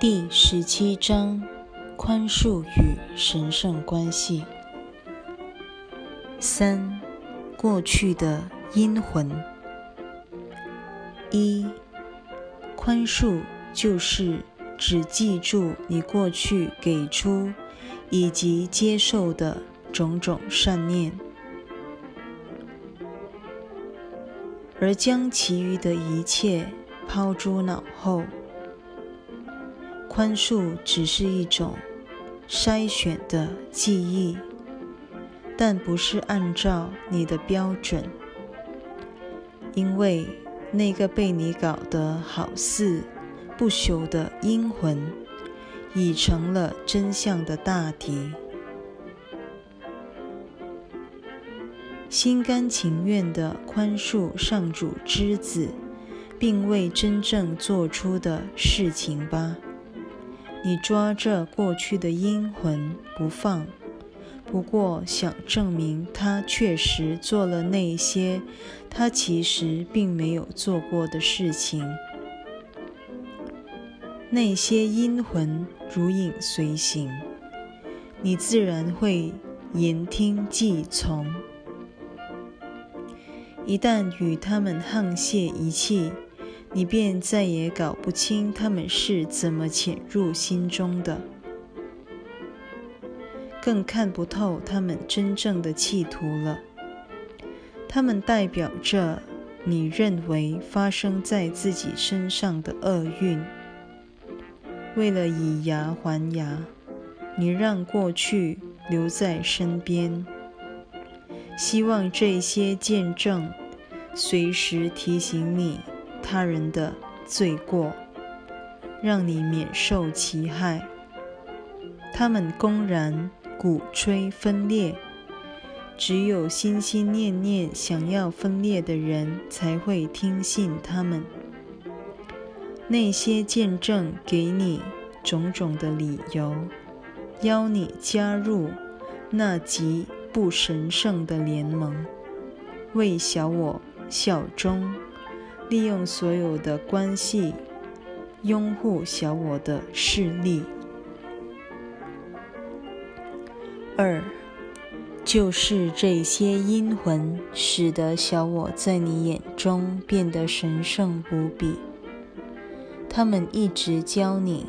第十七章：宽恕与神圣关系。三、过去的阴魂。一、宽恕就是只记住你过去给出以及接受的种种善念，而将其余的一切抛诸脑后。宽恕只是一种筛选的记忆，但不是按照你的标准，因为那个被你搞得好似不朽的阴魂，已成了真相的大敌。心甘情愿的宽恕上主之子，并未真正做出的事情吧。你抓着过去的阴魂不放，不过想证明他确实做了那些他其实并没有做过的事情。那些阴魂如影随形，你自然会言听计从。一旦与他们沆瀣一气，你便再也搞不清他们是怎么潜入心中的，更看不透他们真正的企图了。他们代表着你认为发生在自己身上的厄运。为了以牙还牙，你让过去留在身边，希望这些见证随时提醒你。他人的罪过，让你免受其害。他们公然鼓吹分裂，只有心心念念想要分裂的人才会听信他们。那些见证给你种种的理由，邀你加入那极不神圣的联盟，为小我效忠。利用所有的关系，拥护小我的势力。二，就是这些阴魂，使得小我在你眼中变得神圣无比。他们一直教你，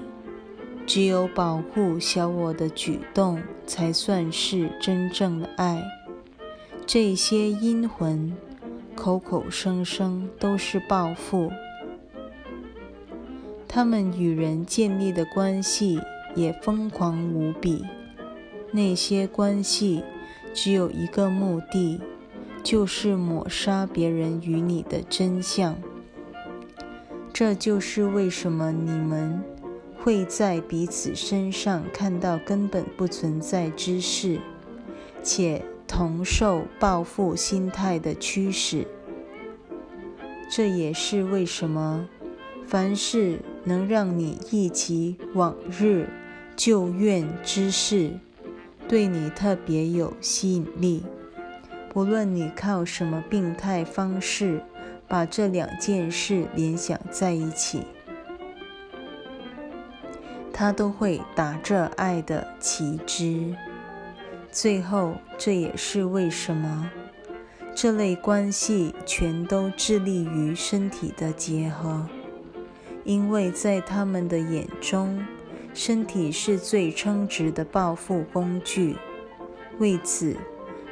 只有保护小我的举动，才算是真正的爱。这些阴魂。口口声声都是报复，他们与人建立的关系也疯狂无比。那些关系只有一个目的，就是抹杀别人与你的真相。这就是为什么你们会在彼此身上看到根本不存在之事，且。同受报复心态的驱使，这也是为什么凡是能让你忆起往日旧怨之事，对你特别有吸引力。不论你靠什么病态方式把这两件事联想在一起，它都会打着爱的旗帜。最后，这也是为什么这类关系全都致力于身体的结合，因为在他们的眼中，身体是最称职的报复工具。为此，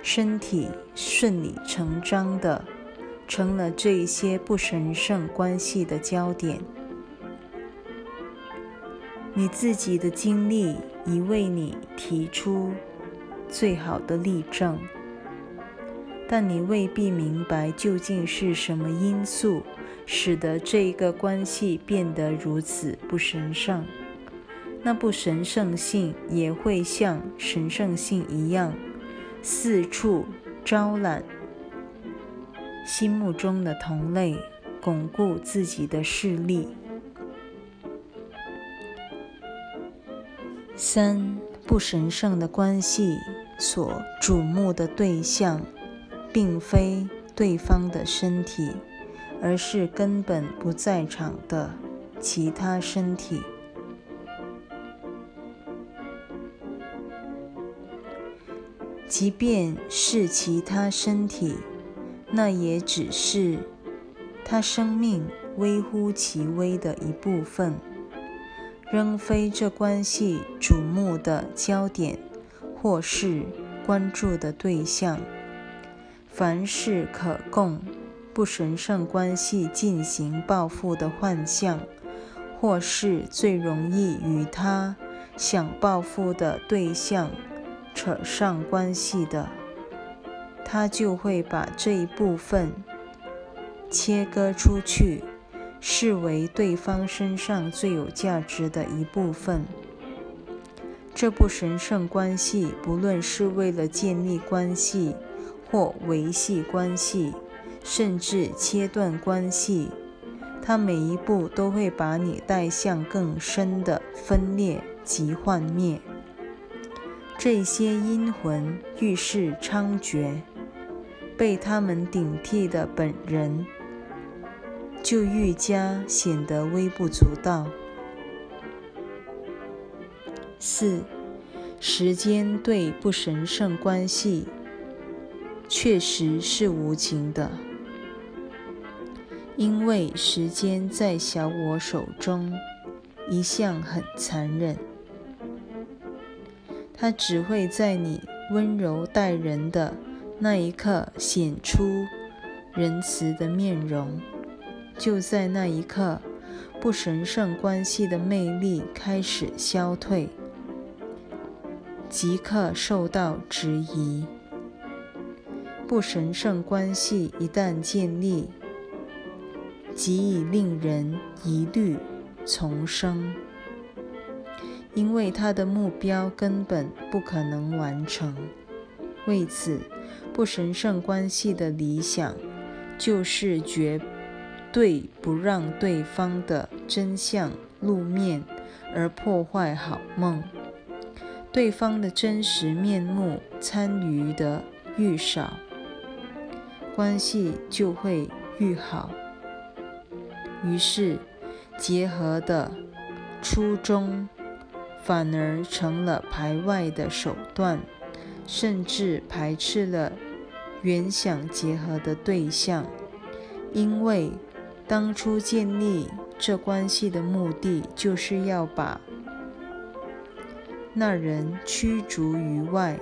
身体顺理成章的成了这一些不神圣关系的焦点。你自己的经历已为你提出。最好的例证，但你未必明白究竟是什么因素使得这一个关系变得如此不神圣。那不神圣性也会像神圣性一样，四处招揽心目中的同类，巩固自己的势力。三。不神圣的关系所瞩目的对象并非对方的身体而是根本不在场的其他身体。即便是其他身体那也只是他生命微乎其微的一部分。仍非这关系瞩目的焦点，或是关注的对象。凡是可供不神圣关系进行报复的幻象，或是最容易与他想报复的对象。扯上关系的，他就会把这一部分切割出去，视为对方身上最有价值的一部分。这部神圣关系，不论是为了建立关系或维系关系，甚至切断关系，它每一步都会把你带向更深的分裂及幻灭。这些阴魂愈是猖獗，被他们顶替的本人就愈加显得微不足道。四，时间对不神圣关系确实是无情的，因为时间在小我手中一向很残忍。他只会在你温柔待人的那一刻显出仁慈的面容，就在那一刻，不神圣关系的魅力开始消退，即刻受到质疑。不神圣关系一旦建立，即已令人疑虑丛生。因为他的目标根本不可能完成，为此，不神圣关系的理想就是绝对不让对方的真相露面，而破坏好梦。对方的真实面目参与的愈少，关系就会愈好。于是，结合的初衷。反而成了排外的手段，甚至排斥了原想结合的对象，因为当初建立这关系的目的，就是要把那人驱逐于外，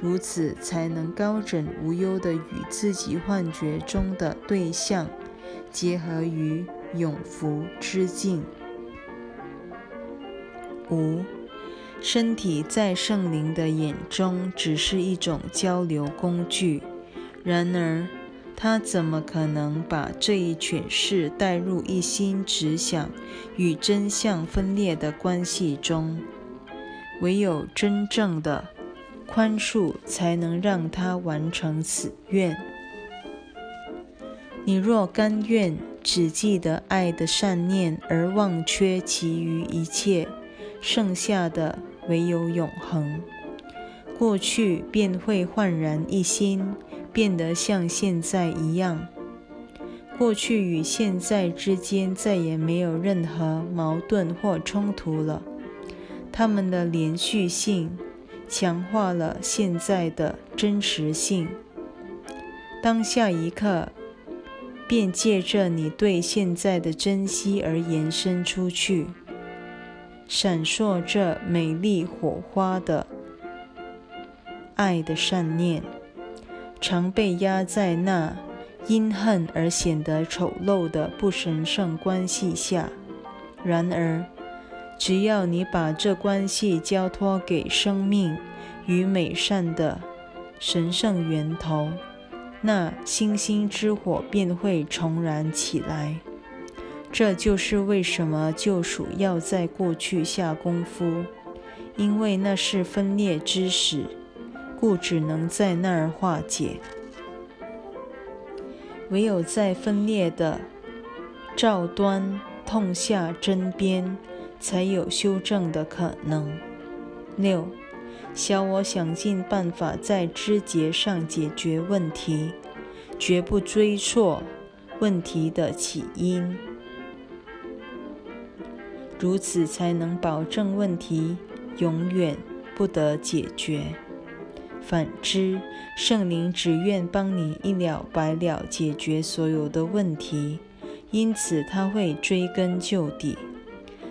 如此才能高枕无忧地与自己幻觉中的对象结合于永福之境。五。身体在圣灵的眼中只是一种交流工具，然而他怎么可能把这一犬事带入一心只想与真相分裂的关系中？唯有真正的宽恕才能让他完成此愿。你若甘愿只记得爱的善念，而忘却其余一切，剩下的。唯有永恒，过去便会焕然一新，变得像现在一样。过去与现在之间再也没有任何矛盾或冲突了，它们的连续性强化了现在的真实性。当下一刻，便借着你对现在的珍惜而延伸出去。闪烁着美丽火花的爱的善念，常被压在那因恨而显得丑陋的不神圣关系下。然而，只要你把这关系交托给生命与美善的神圣源头，那星星之火便会重燃起来。这就是为什么救赎要在过去下功夫，因为那是分裂之始，故只能在那儿化解。唯有在分裂的照端痛下针砭，才有修正的可能。六，小我想尽办法在枝节上解决问题，绝不追错问题的起因。如此才能保证问题永远不得解决。反之，圣灵只愿帮你一了百了解决所有的问题，因此他会追根究底，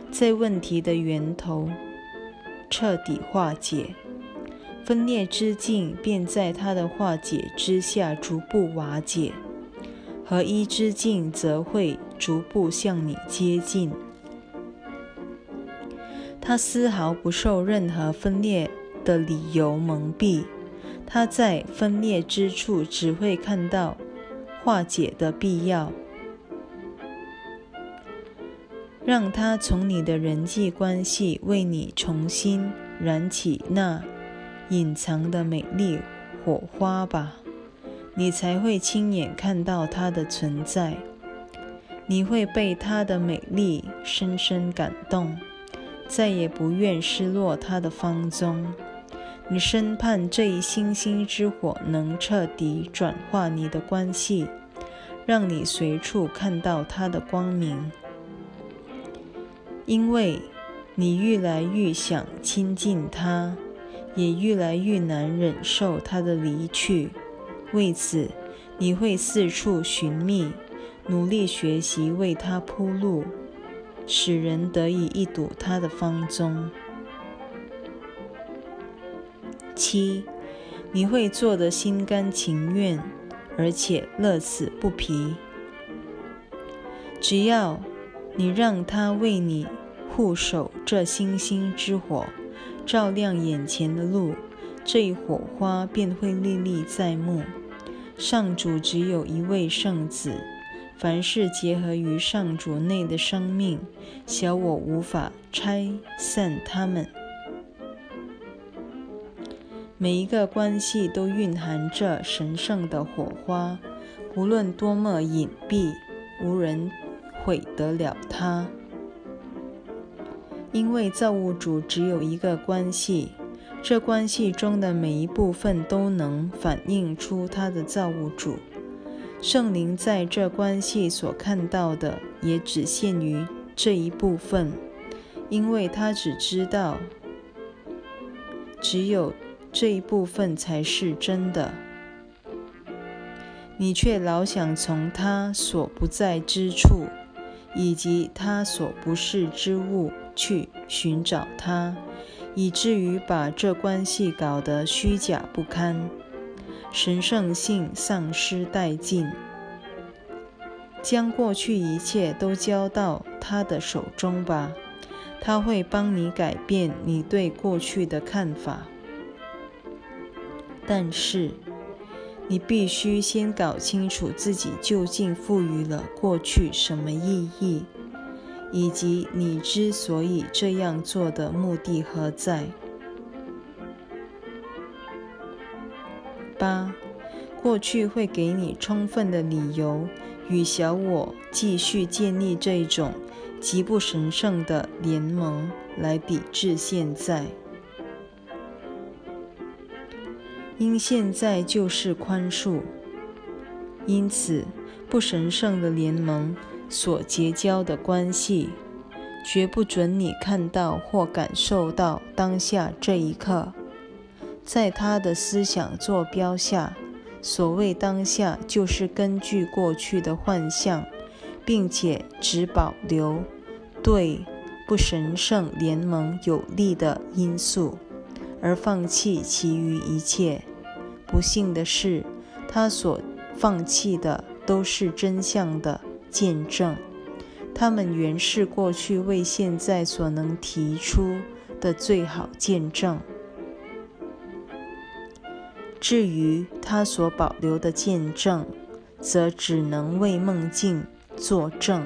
在问题的源头彻底化解，分裂之境便在他的化解之下逐步瓦解，合一之境则会逐步向你接近。他丝毫不受任何分裂的理由蒙蔽。他在分裂之处只会看到化解的必要，让他从你的人际关系为你重新燃起那隐藏的美丽火花吧，你才会亲眼看到它的存在，你会被它的美丽深深感动，再也不愿失落它的芳踪。你深盼这一星星之火能彻底转化你的关系，让你随处看到它的光明，因为你愈来愈想亲近它，也愈来愈难忍受它的离去。为此，你会四处寻觅，努力学习为它铺路，使人得以一睹它的芳踪。七，你会做得心甘情愿，而且乐此不疲。只要你让他为你护守这星星之火，照亮眼前的路，这一火花便会历历在目。上主只有一位圣子，凡是结合于上主内的生命，小我无法拆散他们。每一个关系都蕴含着神圣的火花，无论多么隐蔽，无人毁得了它。因为造物主只有一个关系，这关系中的每一部分都能反映出他的造物主。圣灵在这关系所看到的，也只限于这一部分，因为他只知道，只有。这一部分才是真的，你却老想从他所不在之处，以及他所不是之物去寻找他，以至于把这关系搞得虚假不堪，神圣性丧失殆尽。将过去一切都交到他的手中吧，他会帮你改变你对过去的看法。但是，你必须先搞清楚自己究竟赋予了过去什么意义，以及你之所以这样做的目的何在。八，过去会给你充分的理由与小我继续建立这种极不神圣的联盟来抵制现在。因现在就是宽恕，因此不神圣的联盟所结交的关系，绝不准你看到或感受到当下这一刻。在他的思想坐标下，所谓当下就是根据过去的幻象，并且只保留对不神圣联盟有利的因素，而放弃其余一切。不幸的是，他所放弃的都是真相的见证，他们原是过去为现在所能提出的最好见证。至于他所保留的见证，则只能为梦境作证。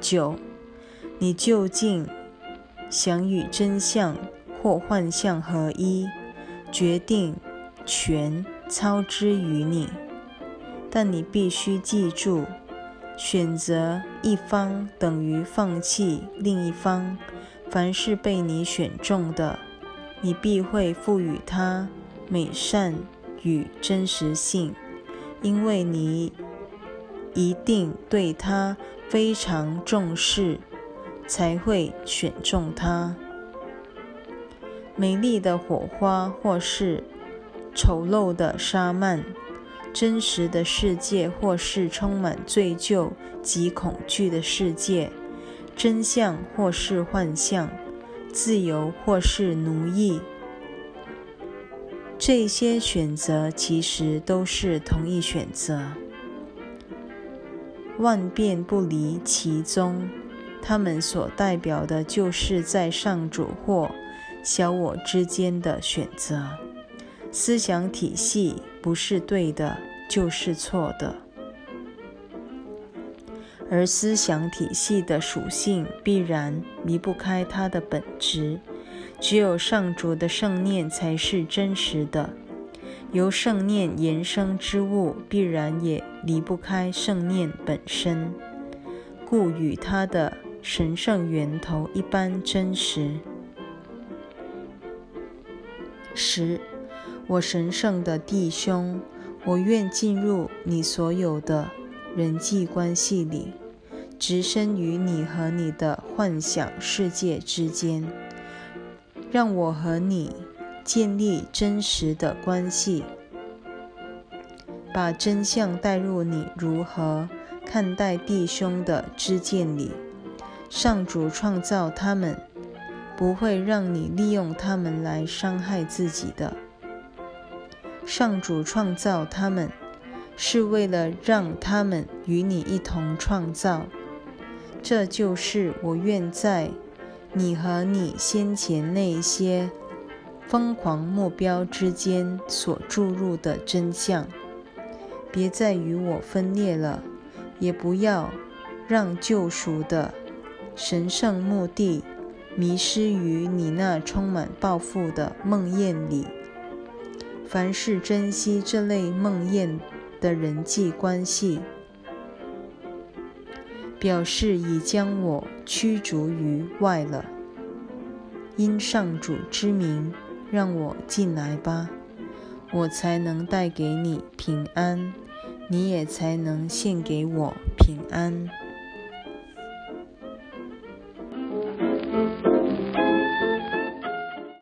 九，你究竟想与真相或幻象合一？决定权操之于你，但你必须记住，选择一方等于放弃另一方。凡是被你选中的，你必会赋予它美善与真实性，因为你一定对它非常重视，才会选中它。美丽的火花，或是丑陋的沙曼；真实的世界，或是充满罪疚及恐惧的世界；真相，或是幻象；自由，或是奴役。这些选择其实都是同一选择，万变不离其宗。它们所代表的就是在上主或小我之间的选择。思想体系不是对的，就是错的，而思想体系的属性必然离不开它的本质。只有上主的圣念才是真实的，由圣念延伸之物必然也离不开圣念本身，故与它的神圣源头一般真实。十，我神圣的弟兄，我愿进入你所有的人际关系里，置身于你和你的幻想世界之间。让我和你建立真实的关系，把真相带入你如何看待弟兄的知见里。上主创造他们，不会让你利用他们来伤害自己的。上主创造他们，是为了让他们与你一同创造。这就是我愿在。你和你先前那些疯狂目标之间所注入的真相，别再与我分裂了，也不要让救赎的神圣目的迷失于你那充满抱负的梦魇里。凡是珍惜这类梦魇的人际关系，表示已将我驱逐于外了。因上主之名，让我进来吧，我才能带给你平安，你也才能献给我平安。